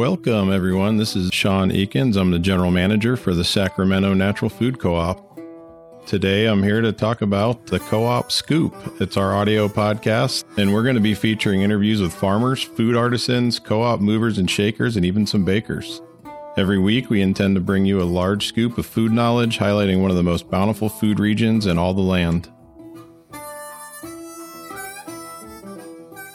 Welcome, everyone. This is Sean Eakins. I'm the general manager for the Sacramento Natural Food Co op. Today, I'm here to talk about the Co op Scoop. It's our audio podcast, and we're going to be featuring interviews with farmers, food artisans, co op movers and shakers, and even some bakers. Every week, we intend to bring you a large scoop of food knowledge, highlighting one of the most bountiful food regions in all the land.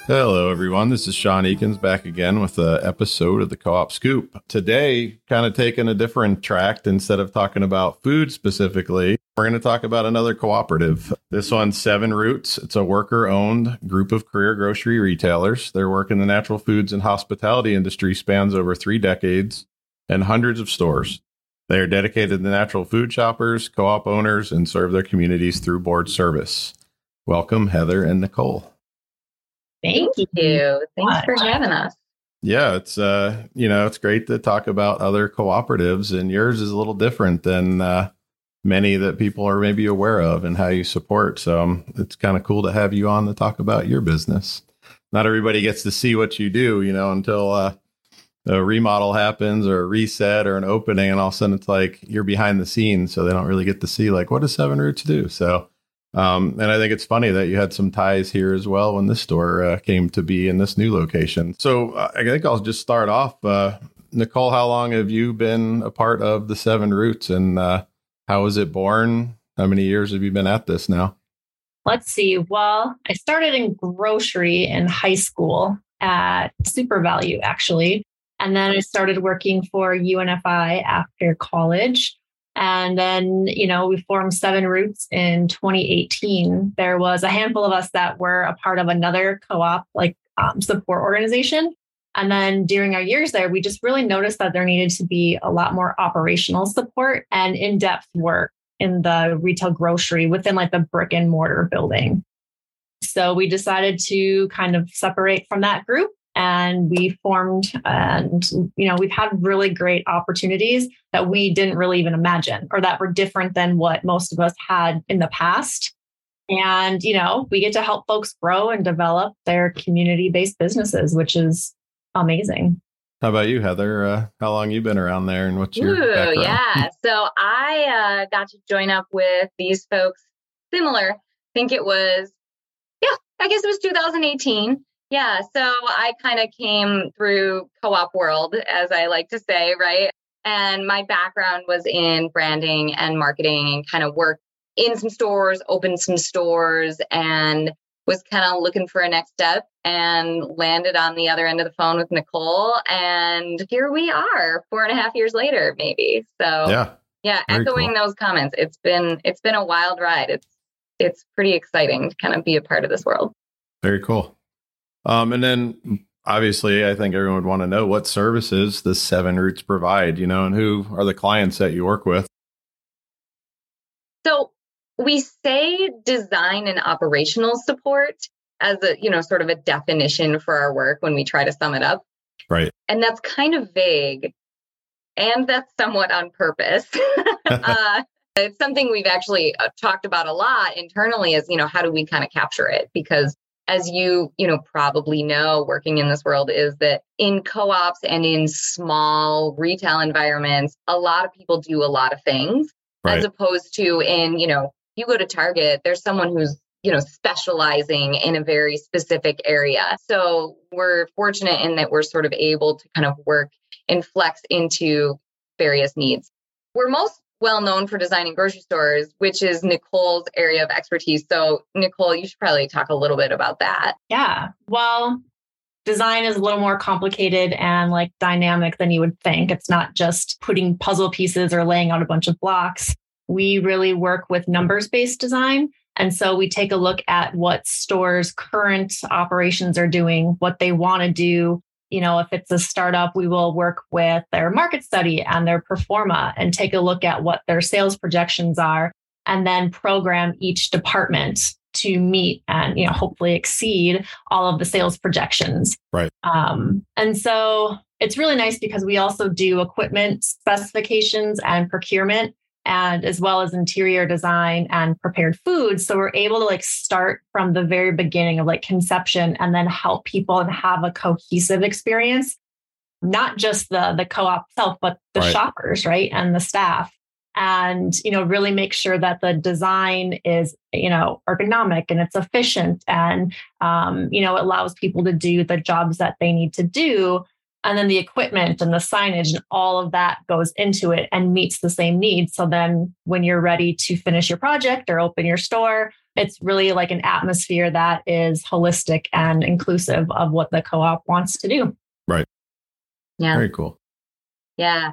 Hello, everyone. This is Sean Eakins back again with an episode of the Co op Scoop. Today, kind of taking a different track instead of talking about food specifically. We're going to talk about another cooperative. This one's Seven Roots. It's a worker owned group of career grocery retailers. Their work in the natural foods and hospitality industry spans over three decades and hundreds of stores. They are dedicated to natural food shoppers, co op owners, and serve their communities through board service. Welcome, Heather and Nicole. Thank you. Thanks for having us. Yeah, it's uh, you know, it's great to talk about other cooperatives, and yours is a little different than uh, many that people are maybe aware of and how you support. So um, it's kind of cool to have you on to talk about your business. Not everybody gets to see what you do, you know, until uh, a remodel happens or a reset or an opening, and all of a sudden it's like you're behind the scenes, so they don't really get to see like what does Seven Roots do. So um, and I think it's funny that you had some ties here as well when this store uh, came to be in this new location. So uh, I think I'll just start off. Uh, Nicole, how long have you been a part of the Seven Roots and uh, how was it born? How many years have you been at this now? Let's see. Well, I started in grocery in high school at SuperValu, actually. And then I started working for UNFI after college. And then, you know, we formed Seven Roots in 2018. There was a handful of us that were a part of another co op, like um, support organization. And then during our years there, we just really noticed that there needed to be a lot more operational support and in depth work in the retail grocery within like the brick and mortar building. So we decided to kind of separate from that group and we formed and you know we've had really great opportunities that we didn't really even imagine or that were different than what most of us had in the past. And you know we get to help folks grow and develop their community based businesses which is amazing. How about you heather? Uh, how long you been around there and what's your Ooh, background? yeah. So i uh, got to join up with these folks similar. I think it was yeah i guess it was 2018 yeah, so I kind of came through co op world, as I like to say, right? And my background was in branding and marketing and kind of worked in some stores, opened some stores, and was kind of looking for a next step and landed on the other end of the phone with Nicole. And here we are, four and a half years later, maybe. So yeah, yeah, echoing cool. those comments. It's been it's been a wild ride. It's it's pretty exciting to kind of be a part of this world. Very cool. Um, and then obviously, I think everyone would want to know what services the Seven Roots provide, you know, and who are the clients that you work with. So we say design and operational support as a, you know, sort of a definition for our work when we try to sum it up. Right. And that's kind of vague. And that's somewhat on purpose. uh, it's something we've actually uh, talked about a lot internally is, you know, how do we kind of capture it? Because as you you know probably know working in this world is that in co-ops and in small retail environments a lot of people do a lot of things right. as opposed to in you know you go to target there's someone who's you know specializing in a very specific area so we're fortunate in that we're sort of able to kind of work and flex into various needs we're most well known for designing grocery stores, which is Nicole's area of expertise. So, Nicole, you should probably talk a little bit about that. Yeah. Well, design is a little more complicated and like dynamic than you would think. It's not just putting puzzle pieces or laying out a bunch of blocks. We really work with numbers based design. And so we take a look at what stores' current operations are doing, what they want to do, you know, if it's a startup, we will work with their market study and their pro forma and take a look at what their sales projections are and then program each department to meet and you know hopefully exceed all of the sales projections. Right. Um, and so it's really nice because we also do equipment specifications and procurement and as well as interior design and prepared foods. So we're able to like start from the very beginning of like conception and then help people and have a cohesive experience not just the the co-op itself, but the right. shoppers, right? And the staff. And, you know, really make sure that the design is, you know, ergonomic and it's efficient and, um, you know, allows people to do the jobs that they need to do. And then the equipment and the signage and all of that goes into it and meets the same needs. So then when you're ready to finish your project or open your store, it's really like an atmosphere that is holistic and inclusive of what the co-op wants to do. Right. Yeah. Very cool. Yeah.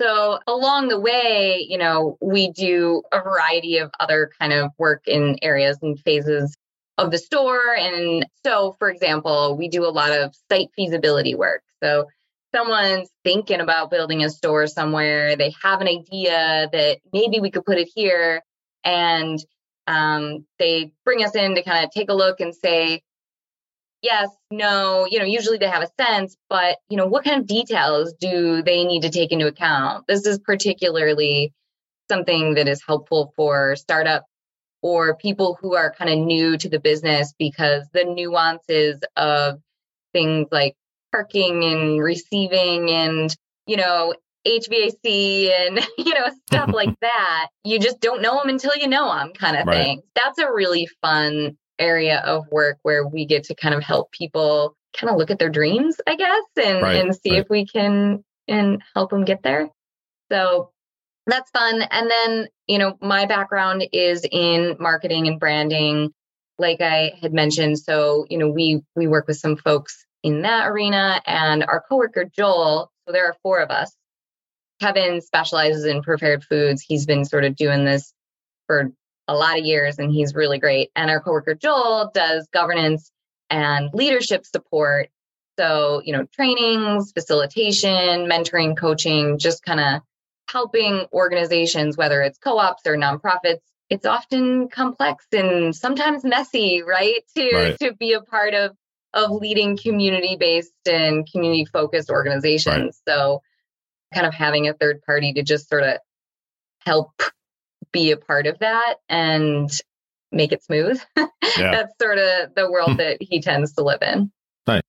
So along the way, you know, we do a variety of other kind of work in areas and phases of the store. And so, for example, we do a lot of site feasibility work. So someone's thinking about building a store somewhere, they have an idea that maybe we could put it here. And um, they bring us in to kind of take a look and say, yes, no, you know, usually they have a sense, but, you know, what kind of details do they need to take into account? This is particularly something that is helpful for startup or people who are kind of new to the business because the nuances of things like parking and receiving and, you know, HVAC and, you know, stuff like that. You just don't know them until you know them kind of right. thing. That's a really fun area of work where we get to kind of help people kind of look at their dreams, I guess, and, right. and see right. if we can and help them get there. So that's fun. And then, you know, my background is in marketing and branding, like I had mentioned. So, you know, we we work with some folks in that arena and our coworker Joel, so there are four of us. Kevin specializes in prepared foods. He's been sort of doing this for a lot of years and he's really great. And our coworker Joel does governance and leadership support. So, you know, trainings, facilitation, mentoring, coaching, just kind of helping organizations, whether it's co ops or nonprofits. It's often complex and sometimes messy, right? To right. to be a part of of leading community based and community focused organizations. Right. So kind of having a third party to just sort of help be a part of that and make it smooth. Yeah. That's sort of the world that he tends to live in. Nice.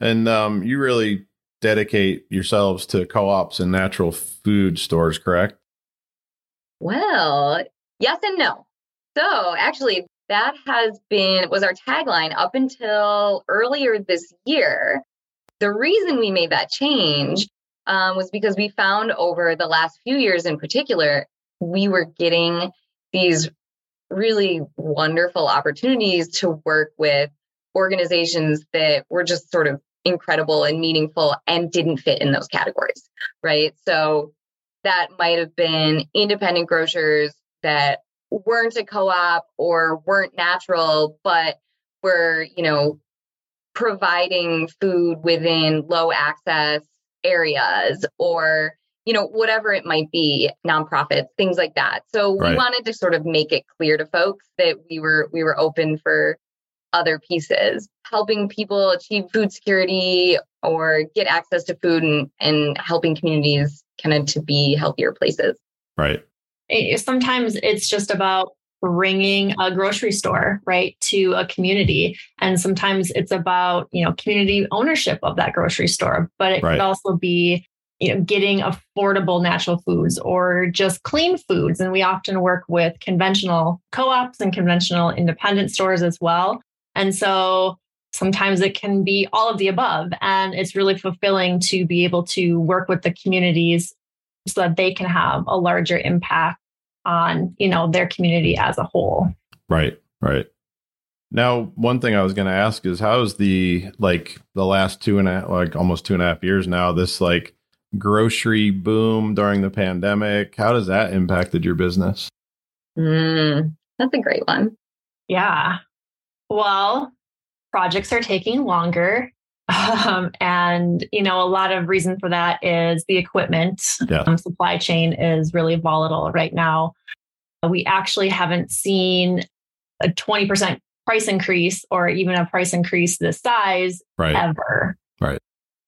And um, you really dedicate yourselves to co-ops and natural food stores, correct? Well, yes and no. So actually, that has been was our tagline up until earlier this year. The reason we made that change um, was because we found over the last few years, in particular, we were getting these really wonderful opportunities to work with organizations that were just sort of incredible and meaningful and didn't fit in those categories, right? So that might have been independent grocers that weren't a co-op or weren't natural, but were, you know, providing food within low access areas or you know, whatever it might be, nonprofits, things like that. So we wanted to sort of make it clear to folks that we were we were open for other pieces, helping people achieve food security or get access to food and, and helping communities kind of to be healthier places. Right. Eh, sometimes it's just about bringing a grocery store right to a community. And sometimes it's about you know community ownership of that grocery store. But it right. could also be you know getting affordable natural foods or just clean foods. And we often work with conventional co-ops and conventional independent stores as well. And so sometimes it can be all of the above. And it's really fulfilling to be able to work with the communities so that they can have a larger impact on you know their community as a whole right right now one thing i was going to ask is how's the like the last two and a like almost two and a half years now this like grocery boom during the pandemic. How does that impacted your business? Mm, that's a great one. Yeah. Well, projects are taking longer. Um, and, you know, a lot of reason for that is the equipment yeah. um, supply chain is really volatile right now. We actually haven't seen a 20% price increase or even a price increase this size right. ever. Right.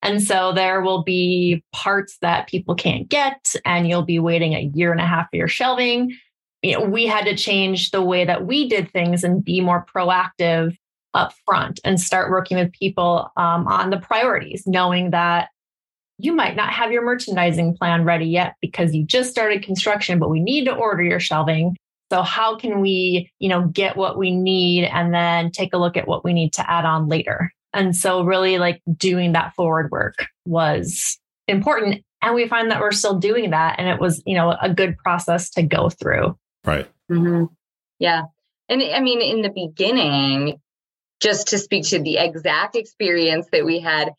And so there will be parts that people can't get, and you'll be waiting a year and a half for your shelving. You know, we had to change the way that we did things and be more proactive up front and start working with people um, on the priorities, knowing that you might not have your merchandising plan ready yet because you just started construction, but we need to order your shelving. So how can we, you know, get what we need and then take a look at what we need to add on later? And so really like doing that forward work was important. And we find that we're still doing that. And it was, you know, a good process to go through. Right. Mm-hmm. Yeah. And I mean, in the beginning, just to speak to the exact experience that we had,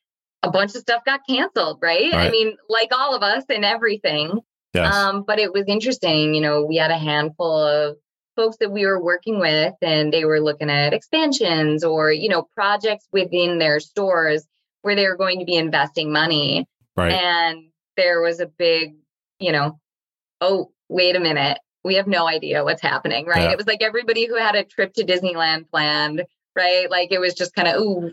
a bunch of stuff got canceled, right? right. I mean, like all of us and everything. Yes. Um, but it was interesting. You know, we had a handful of folks that we were working with, and they were looking at expansions or, you know, projects within their stores where they were going to be investing money. Right. And there was a big, you know, oh, wait a minute. We have no idea what's happening, right? Yeah. It was like everybody who had a trip to Disneyland planned, right? Like it was just kind of, ooh,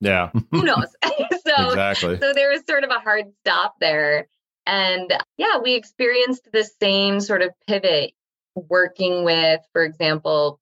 yeah. who knows? so, exactly. so there was sort of a hard stop there. And yeah, we experienced the same sort of pivot working with, for example,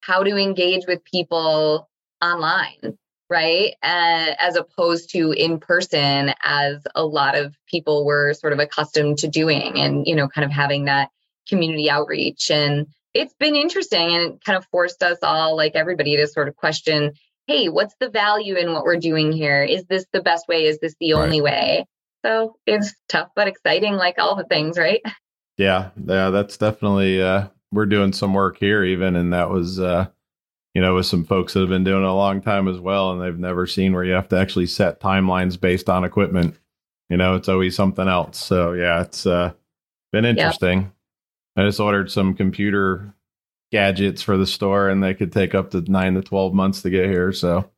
how to engage with people online, right? Uh, as opposed to in person, as a lot of people were sort of accustomed to doing and, you know, kind of having that community outreach. And it's been interesting and it kind of forced us all, like everybody, to sort of question hey, what's the value in what we're doing here? Is this the best way? Is this the right. only way? So it's tough but exciting, like all the things, right? Yeah, yeah, that's definitely uh we're doing some work here even and that was uh you know, with some folks that have been doing it a long time as well, and they've never seen where you have to actually set timelines based on equipment. You know, it's always something else. So yeah, it's uh been interesting. Yep. I just ordered some computer gadgets for the store, and they could take up to nine to twelve months to get here. So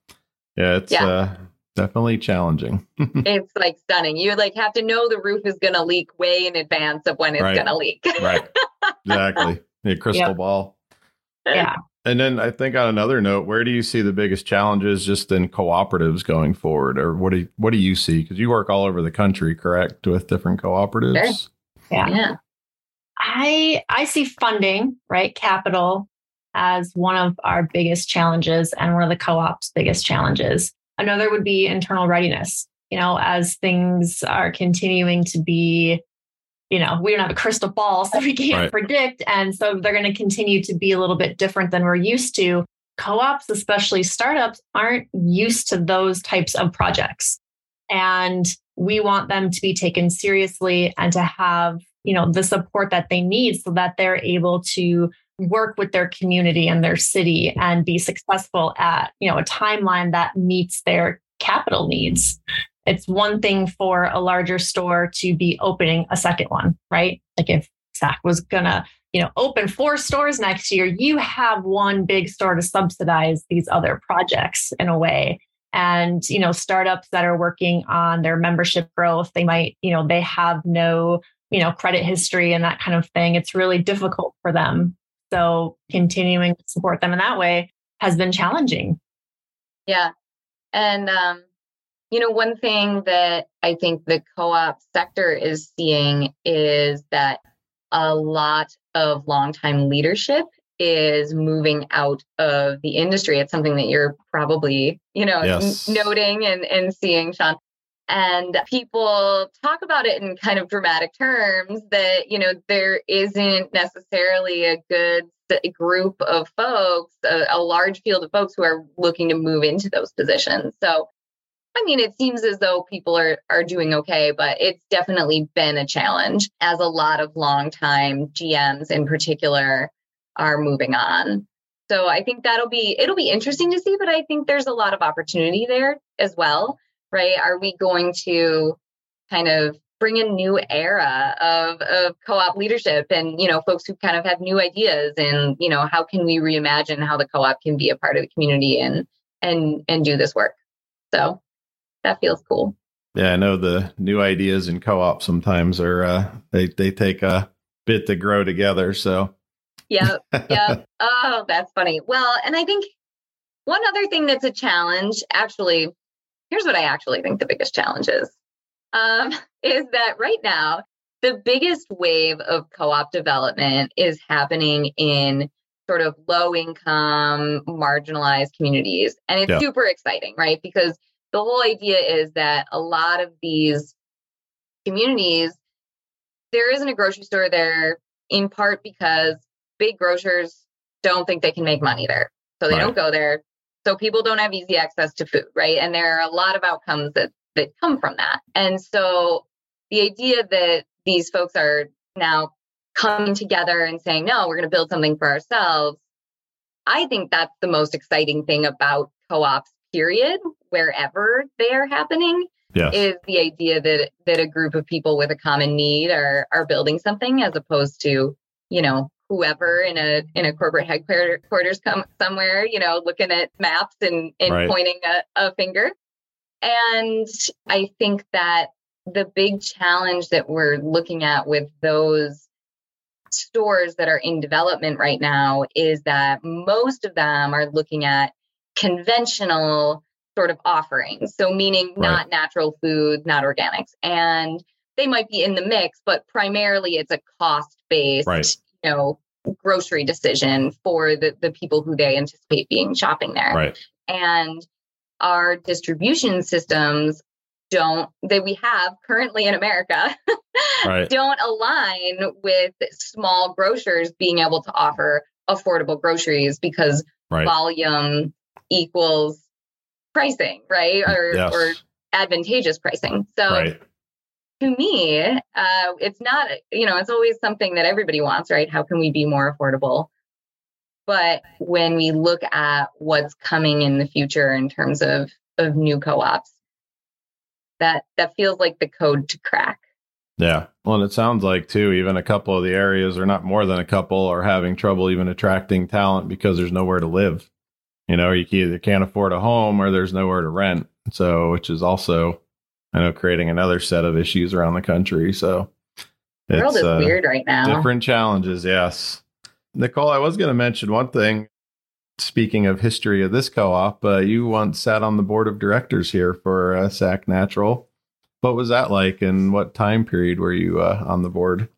yeah, it's yeah. Uh, definitely challenging. it's like stunning. You like have to know the roof is going to leak way in advance of when it's right. going to leak. right. Exactly. A crystal yep. ball. Yeah. And then I think on another note, where do you see the biggest challenges just in cooperatives going forward, or what do you, what do you see? Because you work all over the country, correct, with different cooperatives. Sure. Yeah. yeah. I I see funding, right? Capital as one of our biggest challenges and one of the co-op's biggest challenges. Another would be internal readiness. You know, as things are continuing to be, you know, we don't have a crystal ball, so we can't right. predict. And so they're going to continue to be a little bit different than we're used to. Co ops, especially startups, aren't used to those types of projects. And we want them to be taken seriously and to have you know the support that they need so that they're able to work with their community and their city and be successful at you know a timeline that meets their capital needs. It's one thing for a larger store to be opening a second one right? Like if Sac was gonna you know open four stores next year you have one big store to subsidize these other projects in a way. And you know startups that are working on their membership growth they might you know they have no you know, credit history and that kind of thing. It's really difficult for them. So continuing to support them in that way has been challenging. Yeah. And, um, you know, one thing that I think the co op sector is seeing is that a lot of longtime leadership is moving out of the industry. It's something that you're probably, you know, yes. n- noting and, and seeing, Sean and people talk about it in kind of dramatic terms that you know there isn't necessarily a good group of folks a, a, large field of folks who are looking to move into those positions. So i mean it seems as though people are are doing okay but it's definitely been a challenge as a lot of longtime gms in particular are moving on. So i think that'll be it'll be interesting to see but i think there's a lot of opportunity there as well right? Are we going to kind of bring a new era of, of co-op leadership and you know folks who kind of have new ideas and you know how can we reimagine how the co-op can be a part of the community and and and do this work? So that feels cool. Yeah i know the new ideas in co-op sometimes are uh they they take a bit to grow together so. Yeah yeah oh that's funny. Well and i think one other thing that's a challenge actually here's what I actually think the biggest challenge is um, is that right now, the biggest wave of co op development is happening in sort of low income, marginalized communities. And it's Yeah. super exciting, right? Because the whole idea is that a lot of these communities, there isn't a grocery store there in part because big grocers don't think they can make money there. So they Right. don't go there. So people don't have easy access to food, right? And there are a lot of outcomes that that come from that. And so the idea that these folks are now coming together and saying, no, we're going to build something for ourselves. I think that's the most exciting thing about co ops, period, wherever they are happening, Yes. is the idea that that a group of people with a common need are are building something as opposed to, you know, whoever in a in a corporate headquarters come somewhere, you know, looking at maps and, and Right. pointing a, a finger. And I think that the big challenge that we're looking at with those stores that are in development right now is that most of them are looking at conventional sort of offerings. So, meaning not natural food, not organics. And they might be in the mix, but primarily it's a cost based, Right. You know, grocery decision for the, the people who they anticipate being shopping there Right. and our distribution systems don't that we have currently in America Right. don't align with small grocers being able to offer affordable groceries because Right. volume equals pricing, right? Or Yes. or advantageous pricing. So Right. To me, uh, it's not, you know, it's always something that everybody wants, right? How can we be more affordable? But when we look at what's coming in the future in terms of of new co-ops, that that feels like the code to crack. Yeah. Well, and it sounds like too, even a couple of the areas, or not more than a couple, are having trouble even attracting talent because there's nowhere to live. You know, you either can't afford a home or there's nowhere to rent. So, which is also, I know, creating another set of issues around the country. So, The world is uh, weird right now. different challenges. Yes. Nicole, I was going to mention one thing. Speaking of history of this co-op, uh, you once sat on the board of directors here for uh, SAC Natural. What was that like, and what time period were you uh, on the board?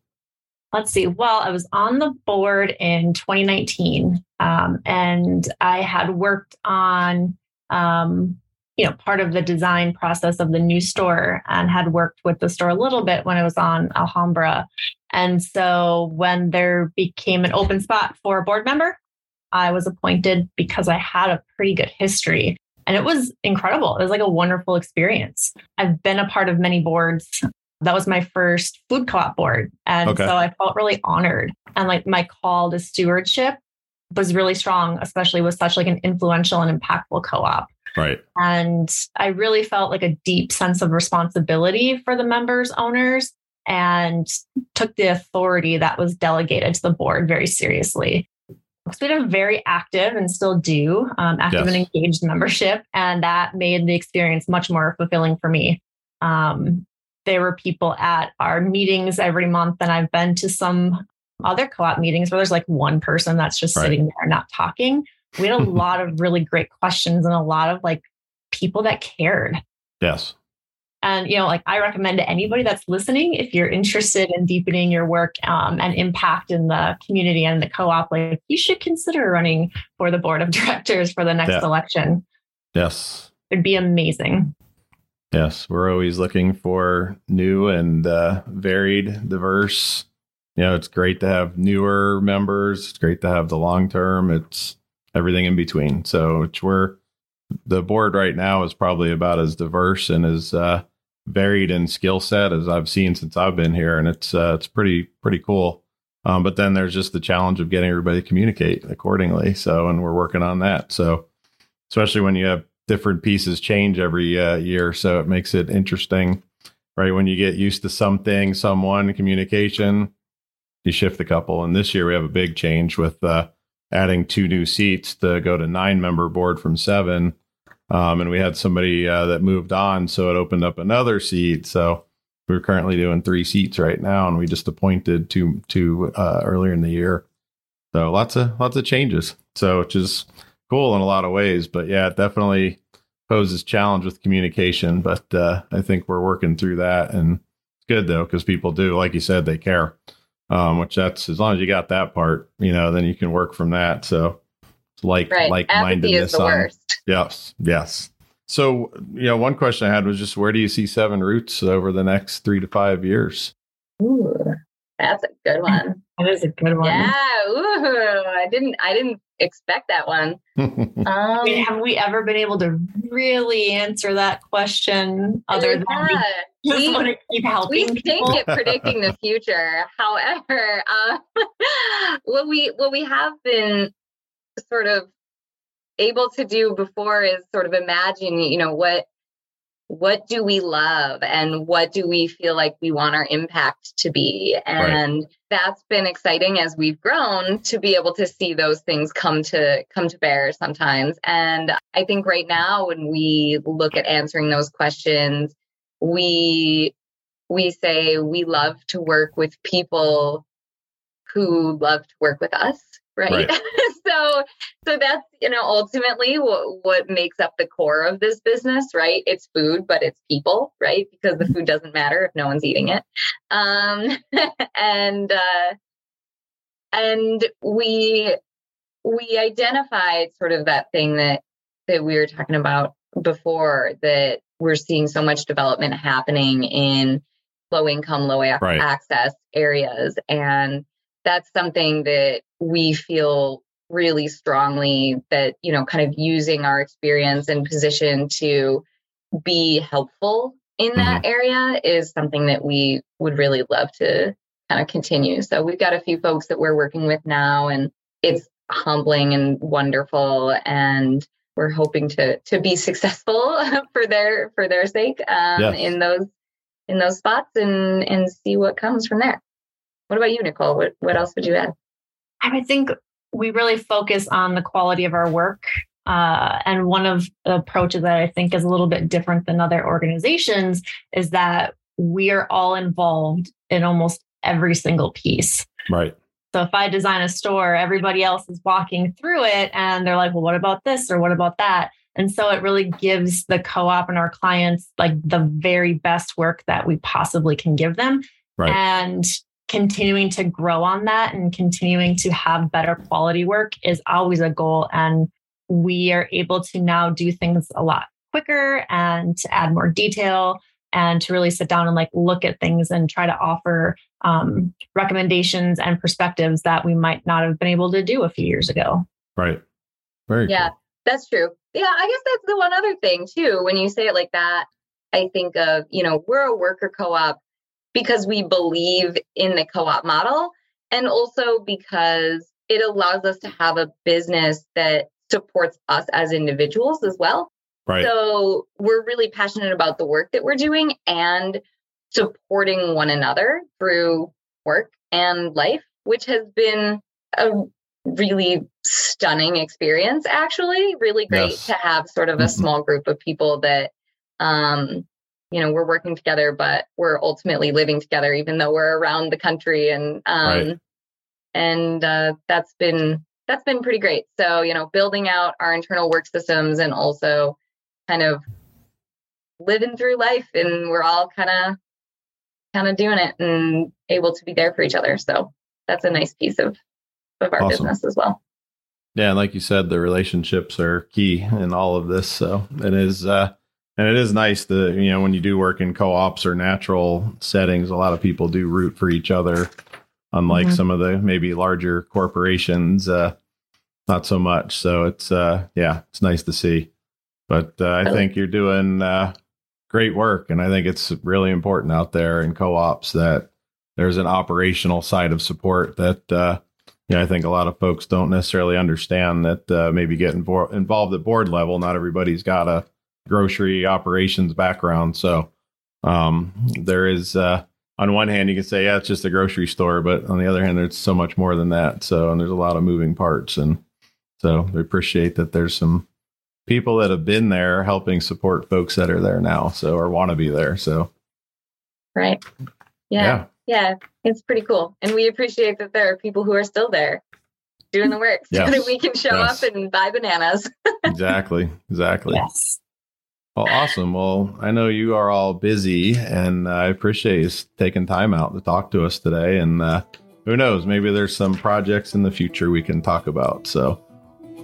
Let's see. Well, I was on the board in 2019, um, and I had worked on, um, you know, part of the design process of the new store, and had worked with the store a little bit when I was on Alhambra. And so, when there became an open spot for a board member, I was appointed because I had a pretty good history. And it was incredible. It was like a wonderful experience. I've been a part of many boards that was my first food co-op board and Okay. so i felt really honored and like my call to stewardship was really strong especially with such like an influential and impactful co-op Right. and i really felt like a deep sense of responsibility for the members owners and took the authority that was delegated to the board very seriously because we had a very active and still do um, active and engaged membership and that made the experience much more fulfilling for me um, there were people at our meetings every month and i've been to some other co-op meetings where there's like one person that's just Right. sitting there not talking we had a lot of really great questions and a lot of like people that cared Yes. and you know like i recommend to anybody that's listening if you're interested in deepening your work um, and impact in the community and the co-op like you should consider running for the board of directors for the next Yeah. election Yes. it'd be amazing Yes. We're always looking for new and uh, varied, diverse. You know, it's great to have newer members. It's great to have the long term. It's everything in between. So we're the board right now is probably about as diverse and as uh, varied in skill set as I've seen since I've been here, and it's uh, it's pretty pretty cool. Um, but then there's just the challenge of getting everybody to communicate accordingly. So, and we're working on that. So, especially when you have different pieces change every uh, year, so it makes it interesting, right? When you get used to something, someone, communication, you shift a couple. And this year we have a big change with uh, adding two new seats to go to nine member board from seven. Um, and we had somebody uh, that moved on, so it opened up another seat. So we're currently doing three seats right now, and we just appointed two two uh, earlier in the year. So lots of lots of changes. So which is cool in a lot of ways, but yeah, it definitely poses challenge with communication. But uh, I think we're working through that, and it's good though because people do, like you said, they care. Um, which that's as long as you got that part, you know, then you can work from that. So it's like right. like mindedness the on worst. yes, yes. So you know, one question I had was just where do you see Seven Roots over the next three to five years? Ooh, that's a good one. That is a good one. Yeah. Ooh, I didn't. I didn't expect that one. Um, I mean, have we ever been able to really answer that question other than yeah, we just we- want to keep helping stink people? at predicting the future. However, uh, what we what we have been sort of able to do before is sort of imagine, you know, what what do we love and what do we feel like we want our impact to be? And that's been exciting as we've grown to be able to see those things come to come to bear sometimes. And i think right now when we look at answering those questions we we say we love to work with people who love to work with us right, Right. so so that's you know ultimately what what makes up the core of this business right? It's food but it's people right? Because the food doesn't matter if no one's eating it. Um and uh and we we identified sort of that thing that that we were talking about before that we're seeing so much development happening in low income low ac- Right. access areas. And that's something that we feel really strongly that you know kind of using our experience and position to be helpful in that area is something that we would really love to kind of continue. So we've got a few folks that we're working with now and it's humbling and wonderful and we're hoping to to be successful for their for their sake um, Yes. in those in those spots and and see what comes from there. What about you nicole? What what else would you add I think we really focus on the quality of our work. Uh, and one of the approaches that I think is a little bit different than other organizations is that we are all involved in almost every single piece. right. So if I design a store, everybody else is walking through it and they're like, well, what about this or what about that? And so it really gives the co op and our clients like the very best work that we possibly can give them. Right. And continuing to grow on that and continuing to have better quality work is always a goal. And we are able to now do things a lot quicker and to add more detail and to really sit down and like look at things and try to offer um, recommendations and perspectives that we might not have been able to do a few years ago. Right. Very Yeah. cool. That's true. Yeah, I guess that's the one other thing too. When you say it like that, I think of, you know, we're a worker co-op because we believe in the co-op model and also because it allows us to have a business that supports us as individuals as well. Right. So we're really passionate about the work that we're doing and supporting one another through work and life, which has been a really stunning experience, actually. Really great Yes. to have sort of a Mhm. small group of people that, um, you know, we're working together, but we're ultimately living together, even though we're around the country. And, um, Right. and uh, that's been that's been pretty great. So, you know, building out our internal work systems and also kind of living through life and we're all kind of kind of doing it and able to be there for each other. So that's a nice piece of of our Awesome. business as well. Yeah, and like you said, the relationships are key in all of this. So it is, uh, and it is nice that you know when you do work in co-ops or natural settings, a lot of people do root for each other. Unlike Mhm. some of the maybe larger corporations, uh, not so much. So it's uh, yeah, it's nice to see. But uh, I think you're doing uh, great work, and I think it's really important out there in co-ops that there's an operational side of support that uh, you know, I think a lot of folks don't necessarily understand that uh, maybe get invo- involved at board level. Not everybody's got a grocery operations background, so um, there is. Uh, on one hand, you can say, yeah, it's just a grocery store, but on the other hand, there's so much more than that. So, and there's a lot of moving parts, and so we appreciate that there's some people that have been there helping support folks that are there now, so or want to be there. So, Right. Yeah. yeah. It's pretty cool. And we appreciate that there are people who are still there doing the work so Yes. that we can show Yes. up and buy bananas. exactly, exactly. Yes. Well, awesome. Well, I know you are all busy, and uh, I appreciate you taking time out to talk to us today. And uh, who knows? Maybe there's some projects in the future we can talk about. So,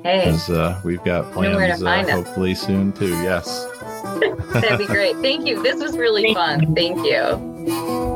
hey, uh, we've got plans uh, hopefully soon too. Yes. That'd be great. Thank you. This was really fun. Thank you.